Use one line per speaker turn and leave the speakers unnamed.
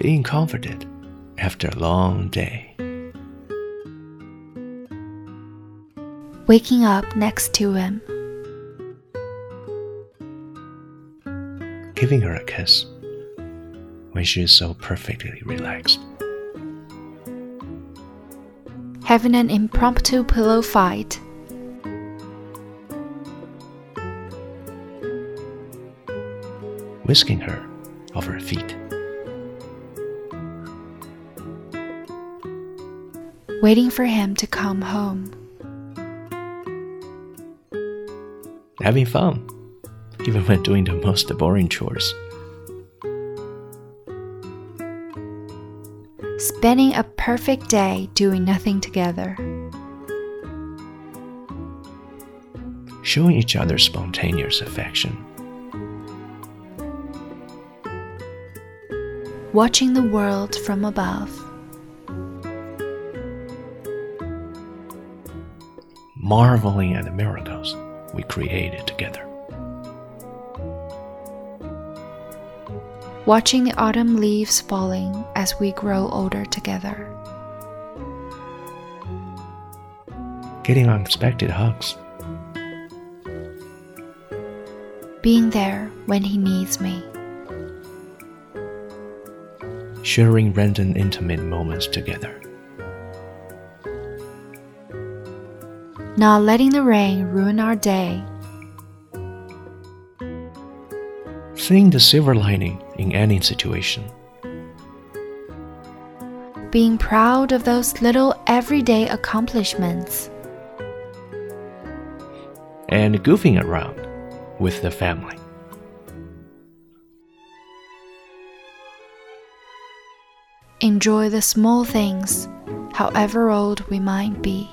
being comforted after a long day.
Waking up next to him.
Giving her a kiss when she is so perfectly relaxed.
Having an impromptu pillow fight.
Whisking her off her feet.
Waiting for him to come home.
Having fun, even when doing the most boring chores.
Spending a perfect day doing nothing together.
Showing each other spontaneous affection.
Watching the world from above.
Marveling at the miracles we created together.
Watching the autumn leaves falling as we grow older together.
Getting unexpected hugs.
Being there when he needs me.
Sharing random intimate moments together.
Not letting the rain ruin our day.
Seeing the silver lining in any situation.
Being proud of those little everyday accomplishments.
And goofing around with the family.
Enjoy the small things, however old we might be.